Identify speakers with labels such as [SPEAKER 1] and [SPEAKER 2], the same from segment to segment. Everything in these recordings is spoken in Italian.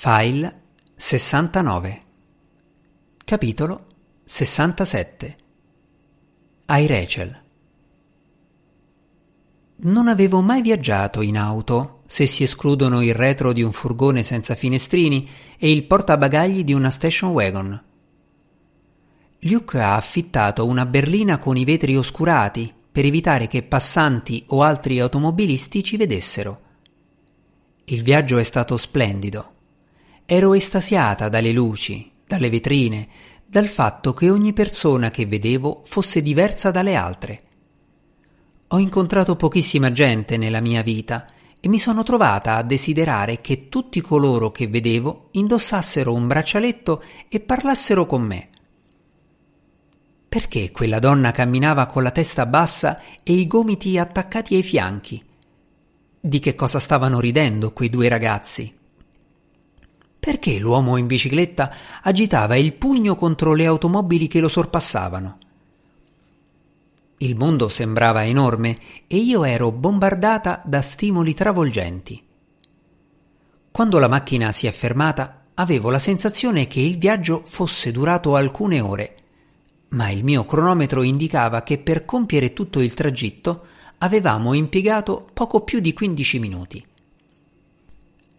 [SPEAKER 1] File 69 Capitolo 67 Ai Rachel Non avevo mai viaggiato in auto, se si escludono il retro di un furgone senza finestrini e il portabagagli di una station wagon. Luke ha affittato una berlina con i vetri oscurati per evitare che passanti o altri automobilisti ci vedessero. Il viaggio è stato splendido. Ero estasiata dalle luci, dalle vetrine, dal fatto che ogni persona che vedevo fosse diversa dalle altre. Ho incontrato pochissima gente nella mia vita e mi sono trovata a desiderare che tutti coloro che vedevo indossassero un braccialetto e parlassero con me. Perché quella donna camminava con la testa bassa e i gomiti attaccati ai fianchi? Di che cosa stavano ridendo quei due ragazzi? Perché l'uomo in bicicletta agitava il pugno contro le automobili che lo sorpassavano? Il mondo sembrava enorme e io ero bombardata da stimoli travolgenti. Quando la macchina si è fermata, avevo la sensazione che il viaggio fosse durato alcune ore ma il mio cronometro indicava che per compiere tutto il tragitto avevamo impiegato poco più di 15 minuti.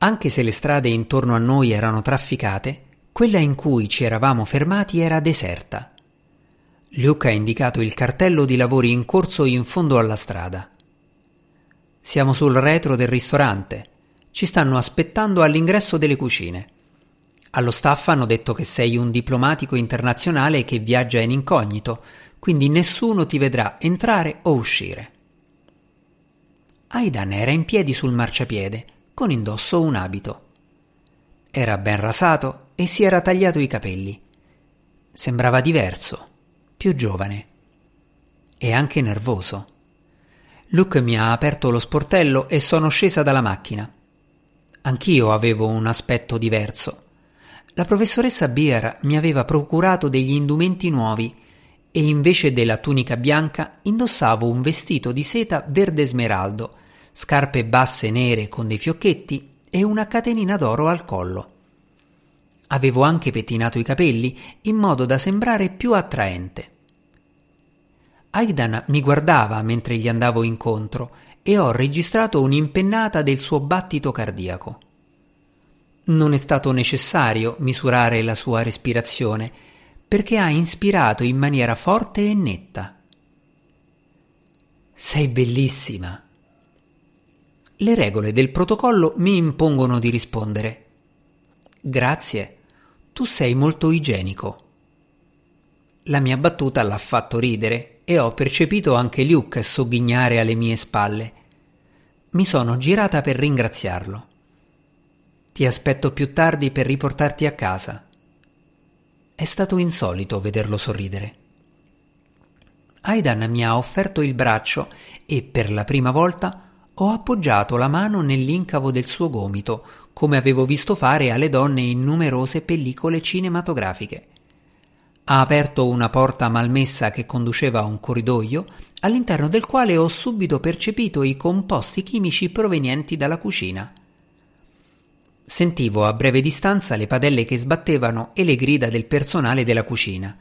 [SPEAKER 1] Anche se le strade intorno a noi erano trafficate, quella in cui ci eravamo fermati era deserta. Luke ha indicato il cartello di lavori in corso in fondo alla strada. Siamo sul retro del ristorante. Ci stanno aspettando all'ingresso delle cucine. Allo staff hanno detto che sei un diplomatico internazionale che viaggia in incognito, quindi nessuno ti vedrà entrare o uscire. Aidan era in piedi sul marciapiede, con indosso un abito. Era ben rasato e si era tagliato i capelli. Sembrava diverso, più giovane e anche nervoso. Luke mi ha aperto lo sportello e sono scesa dalla macchina. Anch'io avevo un aspetto diverso la professoressa Beer mi aveva procurato degli indumenti nuovi e invece della tunica bianca indossavo un vestito di seta verde smeraldo, scarpe basse nere con dei fiocchetti e una catenina d'oro al collo. Avevo anche pettinato i capelli in modo da sembrare più attraente. Aidan mi guardava mentre gli andavo incontro e ho registrato un'impennata del suo battito cardiaco. Non è stato necessario misurare la sua respirazione, perché ha inspirato in maniera forte e netta. Sei bellissima. Le regole del protocollo mi impongono di rispondere. Grazie, tu sei molto igienico. La mia battuta l'ha fatto ridere e ho percepito anche Luke sogghignare alle mie spalle. Mi sono girata per ringraziarlo. Ti aspetto più tardi per riportarti a casa. È stato insolito vederlo sorridere. Aidan mi ha offerto il braccio e per la prima volta ho appoggiato la mano nell'incavo del suo gomito, come avevo visto fare alle donne in numerose pellicole cinematografiche. Ha aperto una porta malmessa che conduceva a un corridoio, all'interno del quale ho subito percepito i composti chimici provenienti dalla cucina. Sentivo a breve distanza le padelle che sbattevano e le grida del personale della cucina,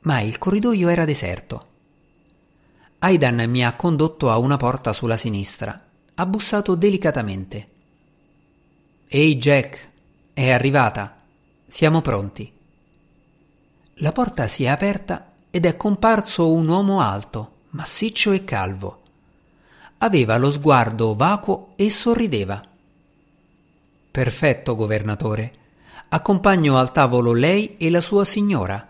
[SPEAKER 1] ma il corridoio era deserto. Aidan mi ha condotto a una porta sulla sinistra. Ha bussato delicatamente. Ehi Jack, è arrivata. Siamo pronti. La porta si è aperta ed è comparso un uomo alto, massiccio e calvo. Aveva lo sguardo vacuo e sorrideva. Perfetto, governatore. Accompagno al tavolo lei e la sua signora.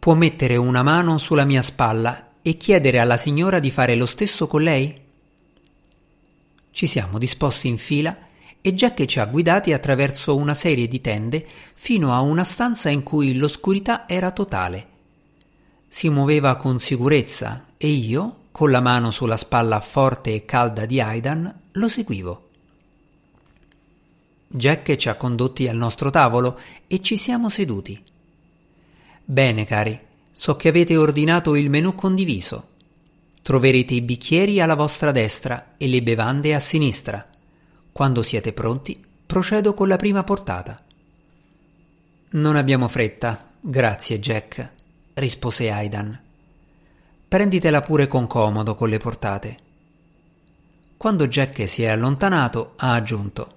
[SPEAKER 1] Può mettere una mano sulla mia spalla e chiedere alla signora di fare lo stesso con lei? Ci siamo disposti in fila e Jack ci ha guidati attraverso una serie di tende fino a una stanza in cui l'oscurità era totale. Si muoveva con sicurezza e io, con la mano sulla spalla forte e calda di Aidan, lo seguivo. Jack ci ha condotti al nostro tavolo e ci siamo seduti. Bene, cari, so che avete ordinato il menù condiviso. Troverete i bicchieri alla vostra destra e le bevande a sinistra. Quando siete pronti, Procedo con la prima portata. Non abbiamo fretta, grazie Jack, rispose Aidan. Prenditela pure con comodo con le portate. Quando Jack si è allontanato, ha aggiunto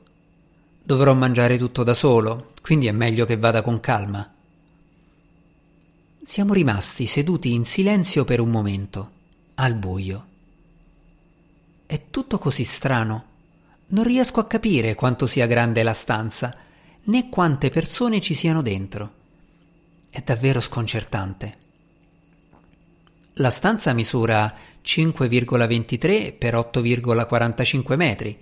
[SPEAKER 1] Dovrò mangiare tutto da solo, quindi è meglio che vada con calma. Siamo rimasti seduti in silenzio per un momento, al buio. È tutto così strano. Non riesco a capire quanto sia grande la stanza, né quante persone ci siano dentro. È davvero sconcertante. La stanza misura 5,23 per 8,45 metri.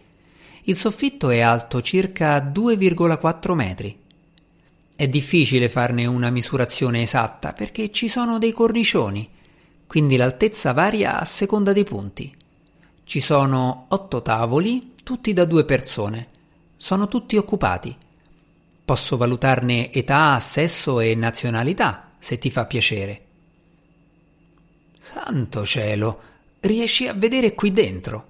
[SPEAKER 1] Il soffitto è alto circa 2,4 metri. È difficile farne una misurazione esatta perché ci sono dei cornicioni, quindi l'altezza varia a seconda dei punti. Ci sono otto tavoli, tutti da due persone. Sono tutti occupati. Posso valutarne età, sesso e nazionalità, se ti fa piacere. Santo cielo, riesci a vedere qui dentro?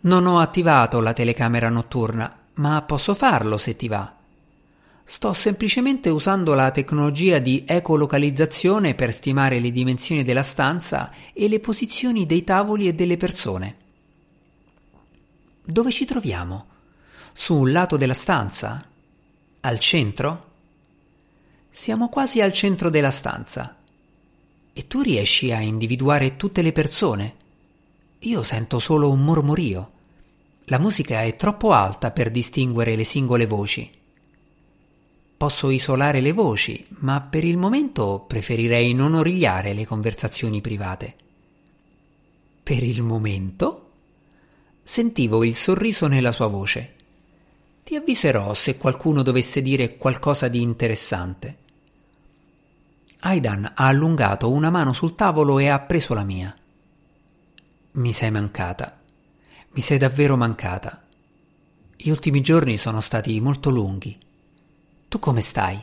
[SPEAKER 1] Non ho attivato la telecamera notturna, ma posso farlo se ti va. Sto semplicemente usando la tecnologia di ecolocalizzazione per stimare le dimensioni della stanza e le posizioni dei tavoli e delle persone. Dove ci troviamo? Su un lato della stanza? Al centro? Siamo quasi al centro della stanza. E tu riesci a individuare tutte le persone? Io sento solo un mormorio. La musica è troppo alta per distinguere le singole voci. Posso isolare le voci, ma per il momento preferirei non origliare le conversazioni private. Per il momento? Sentivo il sorriso nella sua voce. Ti avviserò se qualcuno dovesse dire qualcosa di interessante. Aidan ha allungato una mano sul tavolo e ha preso la mia. Mi sei mancata. Mi sei davvero mancata. Gli ultimi giorni sono stati molto lunghi. Tu come stai?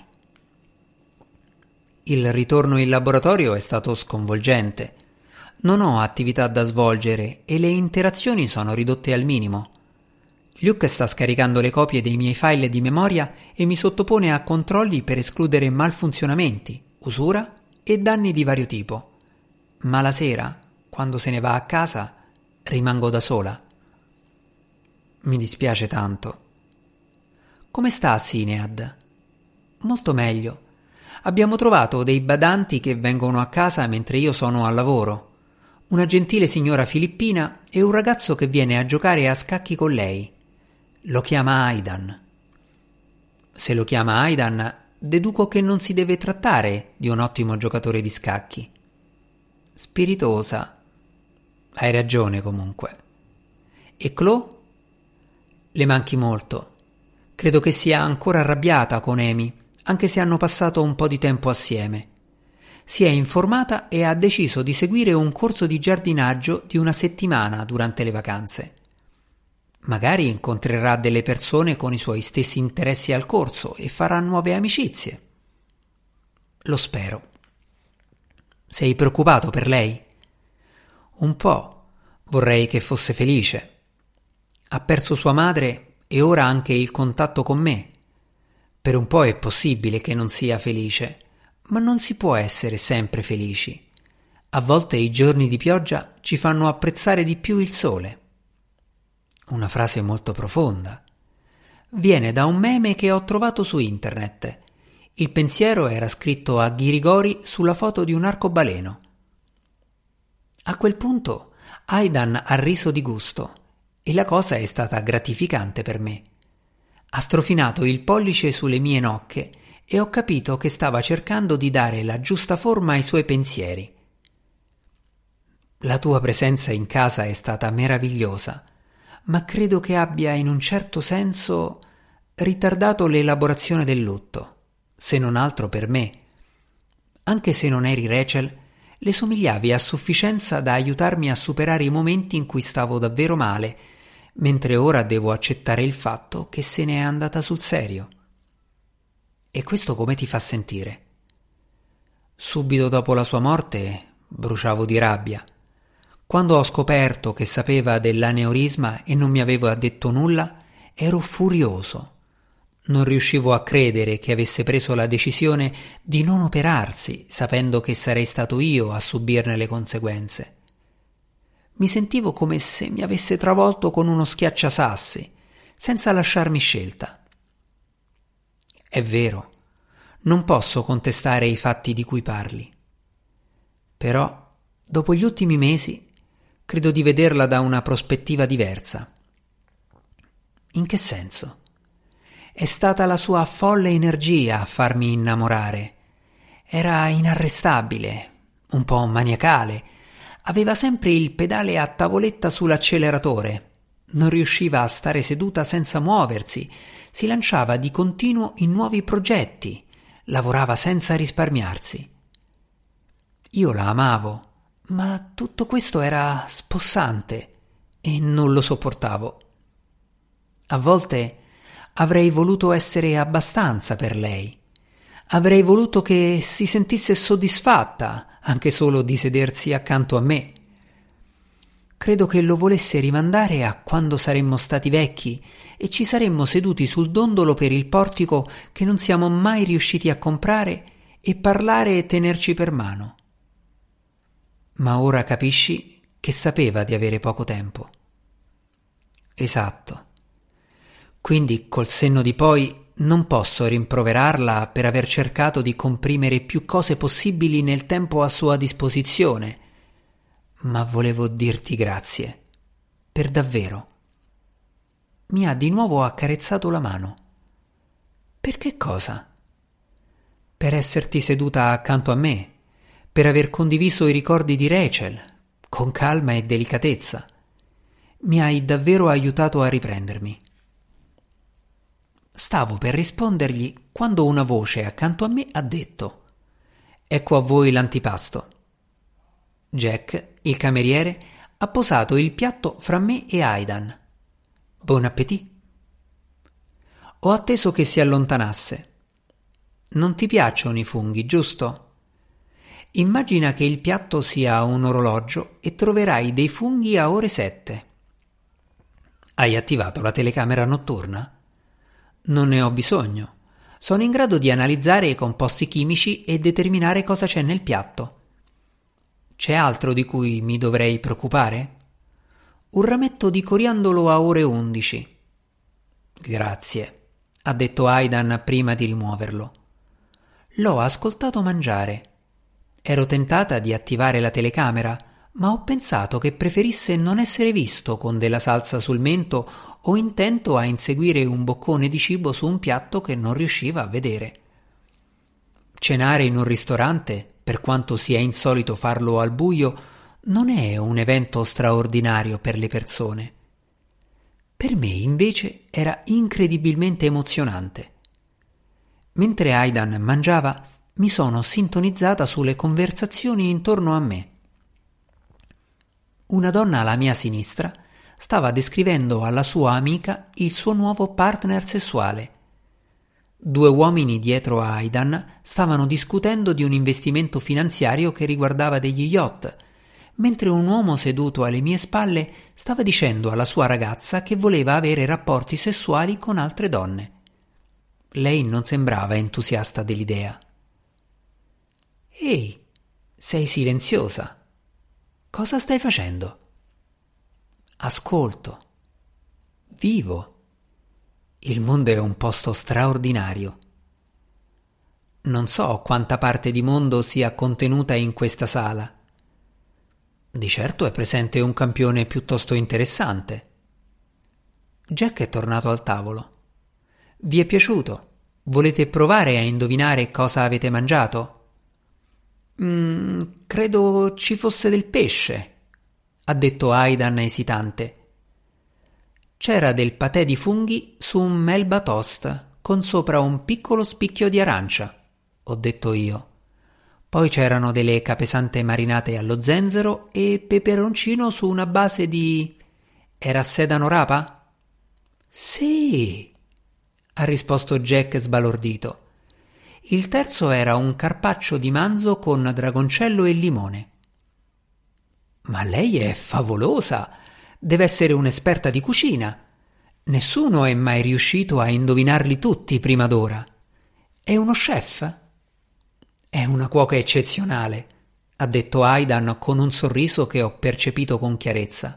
[SPEAKER 1] Il ritorno in laboratorio è stato sconvolgente. Non ho attività da svolgere e le interazioni sono ridotte al minimo. Luke sta scaricando le copie dei miei file di memoria e mi sottopone a controlli per escludere malfunzionamenti, usura e danni di vario tipo. Ma la sera, quando se ne va a casa, rimango da sola. Mi dispiace tanto. Come sta Sinead? Molto meglio. Abbiamo trovato dei badanti che vengono a casa mentre io sono al lavoro. Una gentile signora filippina e un ragazzo che viene a giocare a scacchi con lei. Lo chiama Aidan. Se lo chiama Aidan, deduco che non si deve trattare di un ottimo giocatore di scacchi. Spiritosa. Hai ragione comunque. E Chloe? Le manchi molto. Credo che sia ancora arrabbiata con Amy anche se hanno passato un po' di tempo assieme. Si è informata e ha deciso di seguire un corso di giardinaggio di una settimana durante le vacanze. Magari incontrerà delle persone con i suoi stessi interessi al corso e farà nuove amicizie. Lo spero. Sei preoccupato per lei? Un po'. Vorrei che fosse felice. Ha perso sua madre e ora anche il contatto con me per un po' è possibile che non sia felice, ma non si può essere sempre felici. A volte i giorni di pioggia ci fanno apprezzare di più il sole. Una frase molto profonda. Viene da un meme che ho trovato su internet. Il pensiero era scritto a ghirigori sulla foto di un arcobaleno. A quel punto Aidan ha riso di gusto e la cosa è stata gratificante per me. Ha strofinato il pollice sulle mie nocche e ho capito che stava cercando di dare la giusta forma ai suoi pensieri. La tua presenza in casa è stata meravigliosa, ma credo che abbia in un certo senso ritardato l'elaborazione del lutto, se non altro per me. Anche se non eri Rachel, le somigliavi a sufficienza da aiutarmi a superare i momenti in cui stavo davvero male mentre ora devo accettare il fatto che se ne è andata sul serio. E questo come ti fa sentire? Subito dopo la sua morte bruciavo di rabbia. Quando ho scoperto che sapeva dell'aneurisma e non mi aveva detto nulla, ero furioso. Non riuscivo a credere che avesse preso la decisione di non operarsi, sapendo che sarei stato io a subirne le conseguenze. Mi sentivo come se mi avesse travolto con uno schiacciasassi, senza lasciarmi scelta. È vero, non posso contestare i fatti di cui parli. Però, dopo gli ultimi mesi, credo di vederla da una prospettiva diversa. In che senso? È stata la sua folle energia a farmi innamorare. Era inarrestabile, un po' maniacale. Aveva sempre il pedale a tavoletta sull'acceleratore. Non riusciva a stare seduta senza muoversi. Si lanciava di continuo in nuovi progetti. Lavorava senza risparmiarsi. Io la amavo, ma tutto questo era spossante e non lo sopportavo. A volte avrei voluto essere abbastanza per lei. Avrei voluto che si sentisse soddisfatta anche solo di sedersi accanto a me. Credo che lo volesse rimandare a quando saremmo stati vecchi e ci saremmo seduti sul dondolo per il portico che non siamo mai riusciti a comprare e parlare e tenerci per mano. Ma ora capisci che sapeva di avere poco tempo. Esatto. Quindi col senno di poi non posso rimproverarla per aver cercato di comprimere più cose possibili nel tempo a sua disposizione, ma volevo dirti grazie, per davvero. Mi ha di nuovo accarezzato la mano. Per che cosa? Per esserti seduta accanto a me, per aver condiviso i ricordi di Rachel, con calma e delicatezza. Mi hai davvero aiutato a riprendermi. Stavo per rispondergli quando una voce accanto a me ha detto Ecco a voi l'antipasto. Jack, il cameriere, ha posato il piatto fra me e Aidan. Buon appetito. Ho atteso che si allontanasse. Non ti piacciono i funghi, giusto? Immagina che il piatto sia un orologio e troverai dei funghi a ore sette. Hai attivato la telecamera notturna? Non ne ho bisogno. Sono in grado di analizzare i composti chimici e determinare cosa c'è nel piatto. C'è altro di cui mi dovrei preoccupare? Un rametto di coriandolo a ore undici. Grazie, ha detto Aidan prima di rimuoverlo. L'ho ascoltato mangiare. Ero tentata di attivare la telecamera, ma ho pensato che preferisse non essere visto con della salsa sul mento o intento a inseguire un boccone di cibo su un piatto che non riusciva a vedere. Cenare in un ristorante, per quanto sia insolito farlo al buio, non è un evento straordinario per le persone. Per me invece era incredibilmente emozionante. Mentre Aidan mangiava, mi sono sintonizzata sulle conversazioni intorno a me. Una donna alla mia sinistra stava descrivendo alla sua amica il suo nuovo partner sessuale. Due uomini dietro a Aidan stavano discutendo di un investimento finanziario che riguardava degli yacht, mentre un uomo seduto alle mie spalle stava dicendo alla sua ragazza che voleva avere rapporti sessuali con altre donne. Lei non sembrava entusiasta dell'idea. Ehi, sei silenziosa. Cosa stai facendo? Ascolto, vivo. Il mondo è un posto straordinario. Non so quanta parte di mondo sia contenuta in questa sala. Di certo è presente un campione piuttosto interessante. Jack è tornato al tavolo. Vi è piaciuto? Volete provare a indovinare cosa avete mangiato? Mm, credo ci fosse del pesce ha detto Aidan esitante. C'era del patè di funghi su un melba toast con sopra un piccolo spicchio di arancia, ho detto io. Poi c'erano delle capesante marinate allo zenzero e peperoncino su una base di. Era sedano rapa? Sì, ha risposto Jack sbalordito. Il terzo era un carpaccio di manzo con dragoncello e limone. Ma lei è favolosa. Deve essere un'esperta di cucina. Nessuno è mai riuscito a indovinarli tutti prima d'ora. È uno chef? È una cuoca eccezionale, ha detto Aidan con un sorriso che ho percepito con chiarezza.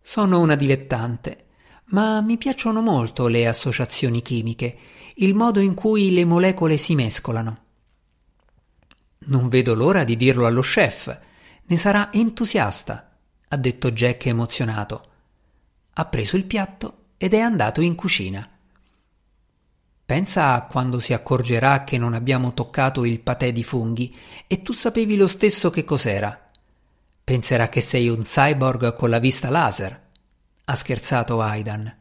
[SPEAKER 1] Sono una dilettante, ma mi piacciono molto le associazioni chimiche, il modo in cui le molecole si mescolano. Non vedo l'ora di dirlo allo chef. Ne sarà entusiasta, ha detto Jack emozionato. Ha preso il piatto ed è andato in cucina. Pensa a quando si accorgerà che non abbiamo toccato il patè di funghi e tu sapevi lo stesso che cos'era. Penserà che sei un cyborg con la vista laser. Ha scherzato Aidan.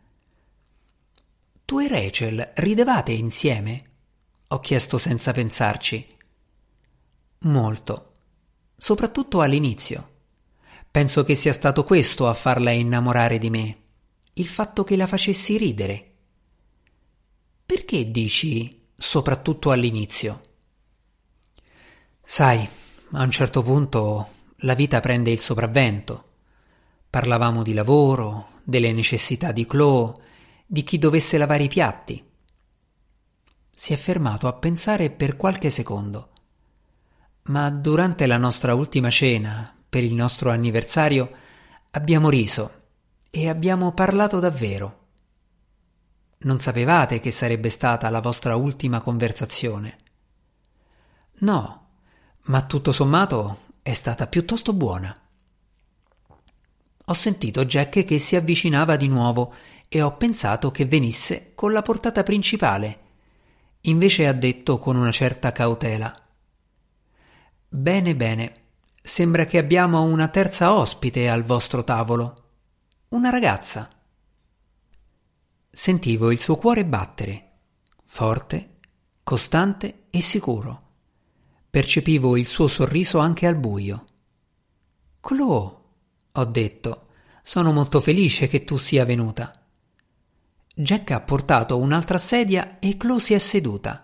[SPEAKER 1] Tu e Rachel ridevate insieme? Ho chiesto senza pensarci. Molto, soprattutto all'inizio. Penso che sia stato questo a farla innamorare di me, il fatto che la facessi ridere. Perché dici soprattutto all'inizio? Sai, a un certo punto la vita prende il sopravvento. Parlavamo di lavoro, delle necessità di Chloe, di chi dovesse lavare i piatti. Si è fermato a pensare per qualche secondo. Ma durante la nostra ultima cena, per il nostro anniversario, abbiamo riso e abbiamo parlato davvero. Non sapevate che sarebbe stata la vostra ultima conversazione. No, ma tutto sommato è stata piuttosto buona. Ho sentito Jack che si avvicinava di nuovo e ho pensato che venisse con la portata principale. Invece ha detto con una certa cautela. Bene, bene, sembra che abbiamo una terza ospite al vostro tavolo. Una ragazza. Sentivo il suo cuore battere, forte, costante e sicuro. Percepivo il suo sorriso anche al buio. Chloe, ho detto, sono molto felice che tu sia venuta. Jack ha portato un'altra sedia e Chloe si è seduta.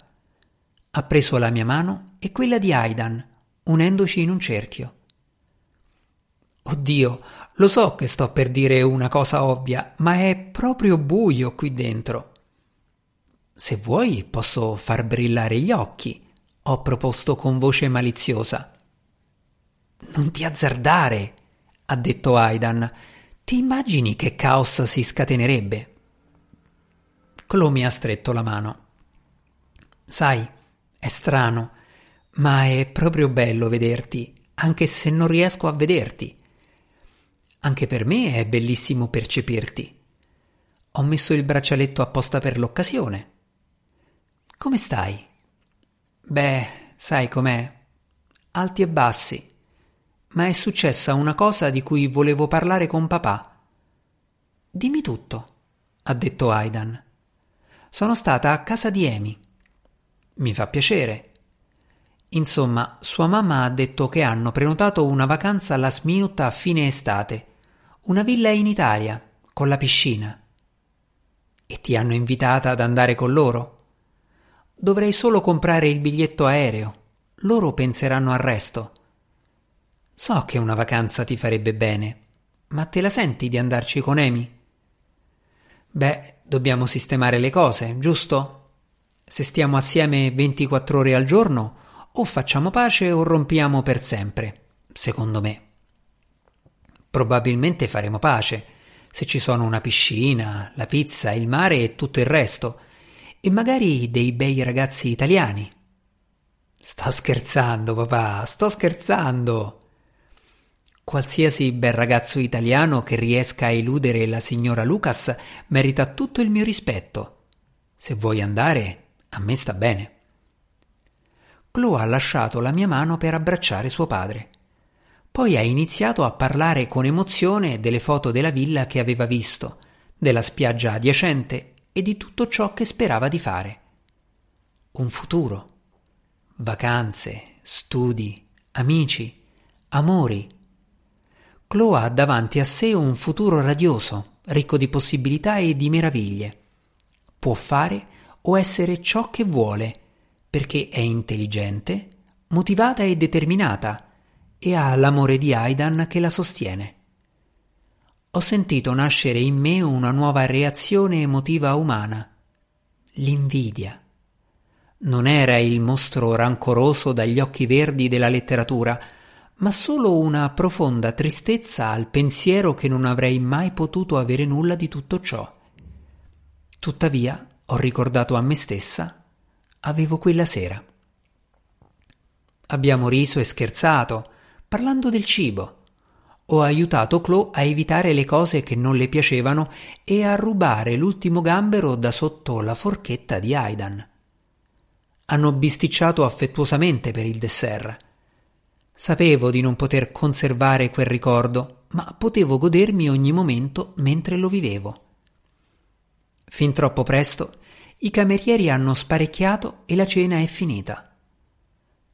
[SPEAKER 1] Ha preso la mia mano e quella di Aidan, unendoci in un cerchio. Oddio, lo so che sto per dire una cosa ovvia, ma è proprio buio qui dentro. Se vuoi posso far brillare gli occhi, ho proposto con voce maliziosa. Non ti azzardare, ha detto Aidan. Ti immagini che caos si scatenerebbe? Chloe mi ha stretto la mano. Sai, è strano, ma è proprio bello vederti, anche se non riesco a vederti. Anche per me è bellissimo percepirti. Ho messo il braccialetto apposta per l'occasione. Come stai? Beh, sai com'è? Alti e bassi. Ma è successa una cosa di cui volevo parlare con papà. Dimmi tutto, ha detto Aidan. Sono stata a casa di Amy. Mi fa piacere. Insomma, sua mamma ha detto che hanno prenotato una vacanza last minute a fine estate una villa in Italia, con la piscina. E ti hanno invitata ad andare con loro? Dovrei solo comprare il biglietto aereo. Loro penseranno al resto. So che una vacanza ti farebbe bene, ma te la senti di andarci con Amy? Beh, dobbiamo sistemare le cose, giusto? Se stiamo assieme 24 ore al giorno, o facciamo pace o rompiamo per sempre, secondo me. Probabilmente faremo pace, se ci sono una piscina, la pizza, il mare e tutto il resto, e magari dei bei ragazzi italiani. Sto scherzando, papà, sto scherzando. Qualsiasi bel ragazzo italiano che riesca a eludere la signora Lucas merita tutto il mio rispetto. Se vuoi andare, a me sta bene. Chloe ha lasciato la mia mano per abbracciare suo padre. Poi ha iniziato a parlare con emozione delle foto della villa che aveva visto, della spiaggia adiacente e di tutto ciò che sperava di fare. Un futuro. Vacanze, studi, amici, amori. Chloe ha davanti a sé un futuro radioso, ricco di possibilità e di meraviglie. Può fare o essere ciò che vuole, perché è intelligente, motivata e determinata, e ha l'amore di Aidan che la sostiene. ho sentito nascere in me una nuova reazione emotiva umana, l'invidia. Non era il mostro rancoroso dagli occhi verdi della letteratura, ma solo una profonda tristezza al pensiero che non avrei mai potuto avere nulla di tutto ciò. Tuttavia, ho ricordato a me stessa, avevo quella sera. Abbiamo riso e scherzato, parlando del cibo. Ho aiutato Chloe a evitare le cose che non le piacevano e a rubare l'ultimo gambero da sotto la forchetta di Aidan. Hanno bisticciato affettuosamente per il dessert. Sapevo di non poter conservare quel ricordo, ma potevo godermi ogni momento mentre lo vivevo. Fin troppo presto i camerieri hanno sparecchiato e la cena è finita.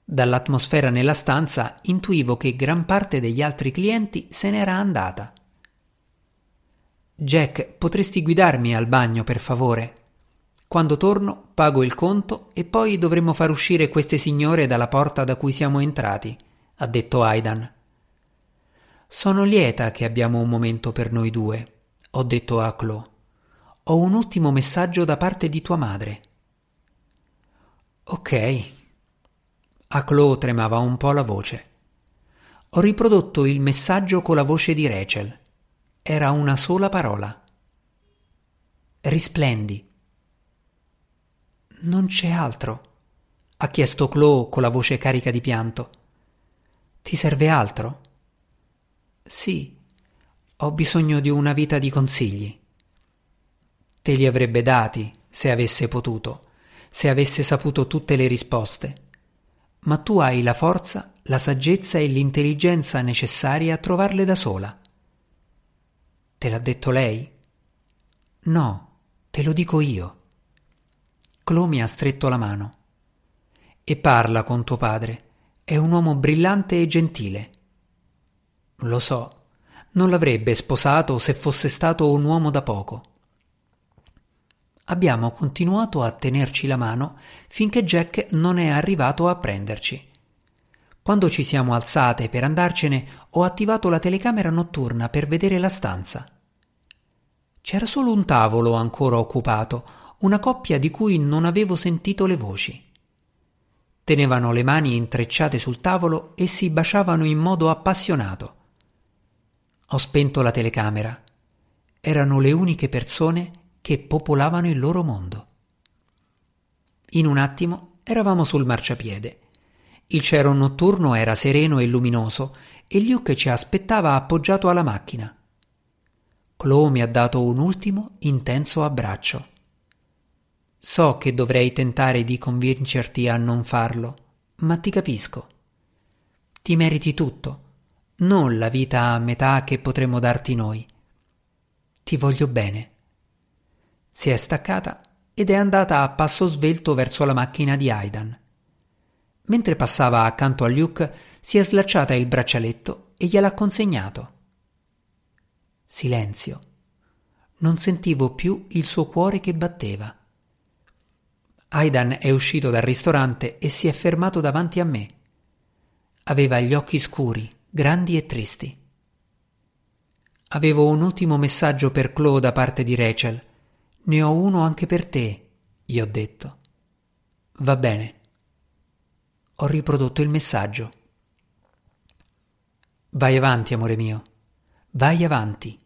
[SPEAKER 1] Dall'atmosfera nella stanza intuivo che gran parte degli altri clienti se n'era andata. Jack, potresti guidarmi al bagno, per favore? Quando torno pago il conto e poi dovremo far uscire queste signore dalla porta da cui siamo entrati, ha detto Aidan. Sono lieta che abbiamo un momento per noi due, ho detto a Chloe. Ho un ultimo messaggio da parte di tua madre. Ok, a Chloe tremava un po' la voce. Ho riprodotto il messaggio con la voce di Rachel. Era una sola parola. Risplendi. Non c'è altro, ha chiesto Chloe con la voce carica di pianto. Ti serve altro? Sì, ho bisogno di una vita di consigli. Te li avrebbe dati se avesse potuto, se avesse saputo tutte le risposte ma tu hai la forza, la saggezza e l'intelligenza necessarie a trovarle da sola. Te l'ha detto lei? No, te lo dico io. Chloe mi ha stretto la mano. E parla con tuo padre. È un uomo brillante e gentile. Lo so, non l'avrebbe sposato se fosse stato un uomo da poco abbiamo continuato a tenerci la mano finché Jack non è arrivato a prenderci. Quando ci siamo alzate per andarcene, ho attivato la telecamera notturna per vedere la stanza. C'era solo un tavolo ancora occupato, una coppia di cui non avevo sentito le voci. Tenevano le mani intrecciate sul tavolo e si baciavano in modo appassionato. Ho spento la telecamera. Erano le uniche persone che popolavano il loro mondo. In un attimo eravamo sul marciapiede. Il cielo notturno era sereno e luminoso e Luke ci aspettava appoggiato alla macchina. Chloe mi ha dato un ultimo intenso abbraccio. So che dovrei tentare di convincerti a non farlo, ma ti capisco. Ti meriti tutto, non la vita a metà che potremmo darti noi. Ti voglio bene si è staccata ed è andata a passo svelto verso la macchina di Aidan. Mentre passava accanto a Luke, si è slacciata il braccialetto e gliel'ha consegnato. Silenzio. Non sentivo più il suo cuore che batteva. Aidan è uscito dal ristorante e si è fermato davanti a me. Aveva gli occhi scuri, grandi e tristi. Avevo un ultimo messaggio per Chloe da parte di Rachel ne ho uno anche per te, gli ho detto. Va bene. Ho riprodotto il messaggio. Vai avanti, amore mio. Vai avanti.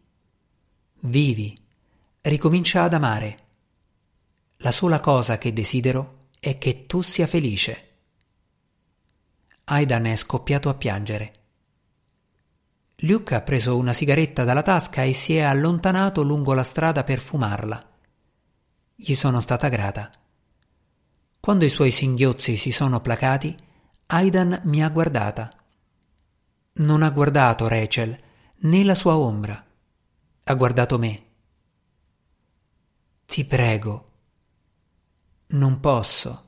[SPEAKER 1] Vivi. Ricomincia ad amare. La sola cosa che desidero è che tu sia felice. Aidan è scoppiato a piangere. Luke ha preso una sigaretta dalla tasca e si è allontanato lungo la strada per fumarla. Gli sono stata grata. Quando i suoi singhiozzi si sono placati, Aidan mi ha guardata. Non ha guardato Rachel né la sua ombra. Ha guardato me. Ti prego. Non posso.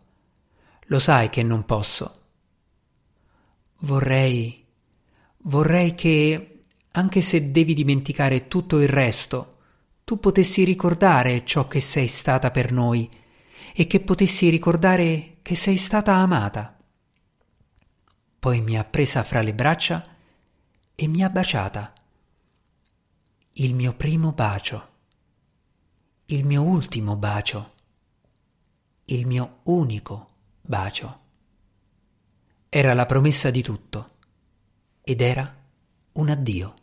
[SPEAKER 1] Lo sai che non posso. Vorrei. vorrei che, anche se devi dimenticare tutto il resto, tu potessi ricordare ciò che sei stata per noi e che potessi ricordare che sei stata amata. Poi mi ha presa fra le braccia e mi ha baciata. il mio primo bacio, il mio ultimo bacio, il mio unico bacio. Era la promessa di tutto ed era un addio.